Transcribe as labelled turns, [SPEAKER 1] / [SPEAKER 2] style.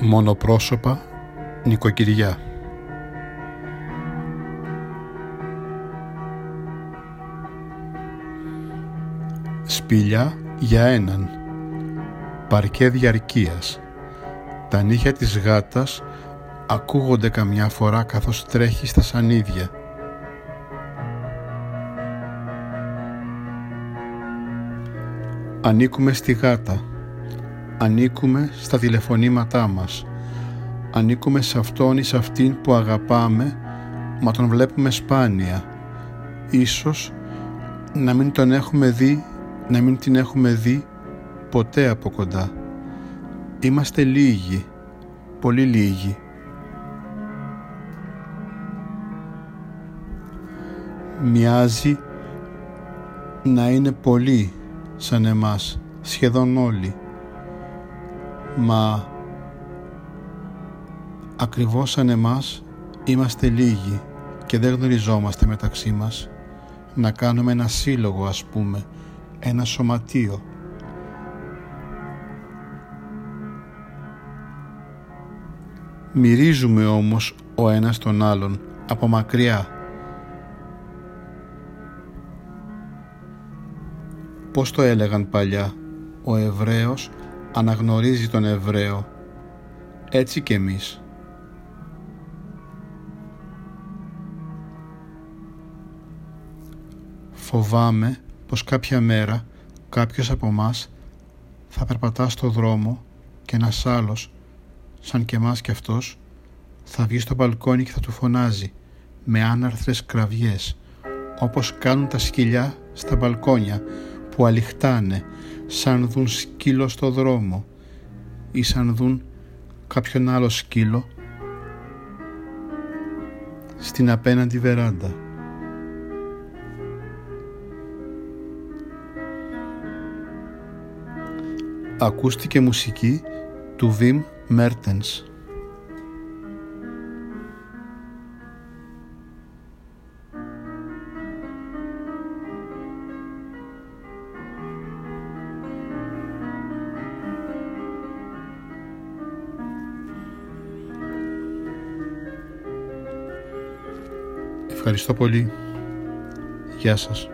[SPEAKER 1] Μονοπρόσωπα νοικοκυριά. Σπηλιά για έναν. Παρκέ διαρκείας Τα νύχια της γάτας ακούγονται καμιά φορά καθώς τρέχει στα σανίδια. Ανήκουμε στη γάτα Ανήκουμε στα τηλεφωνήματά μας. Ανήκουμε σε αυτόν ή σε αυτήν που αγαπάμε, μα τον βλέπουμε σπάνια. Ίσως να μην τον έχουμε δει, να μην την έχουμε δει ποτέ από κοντά. Είμαστε λίγοι, πολύ λίγοι. Μοιάζει να είναι πολλοί σαν εμάς, σχεδόν όλοι μα ακριβώς σαν εμάς είμαστε λίγοι και δεν γνωριζόμαστε μεταξύ μας να κάνουμε ένα σύλλογο ας πούμε, ένα σωματείο. Μυρίζουμε όμως ο ένας τον άλλον από μακριά. Πώς το έλεγαν παλιά, ο Εβραίος; Αναγνωρίζει τον Εβραίο. Έτσι και εμείς. Φοβάμαι πως κάποια μέρα κάποιος από μας θα περπατά στο δρόμο και ένας άλλος, σαν και εμάς κι αυτός, θα βγει στο μπαλκόνι και θα του φωνάζει με άναρθρες κραυγές, όπως κάνουν τα σκυλιά στα μπαλκόνια που αληχτάνε σαν δουν σκύλο στο δρόμο ή σαν δουν κάποιον άλλο σκύλο στην απέναντι βεράντα. Ακούστηκε μουσική του Βιμ Μέρτενς. Ευχαριστώ πολύ. Γεια σας.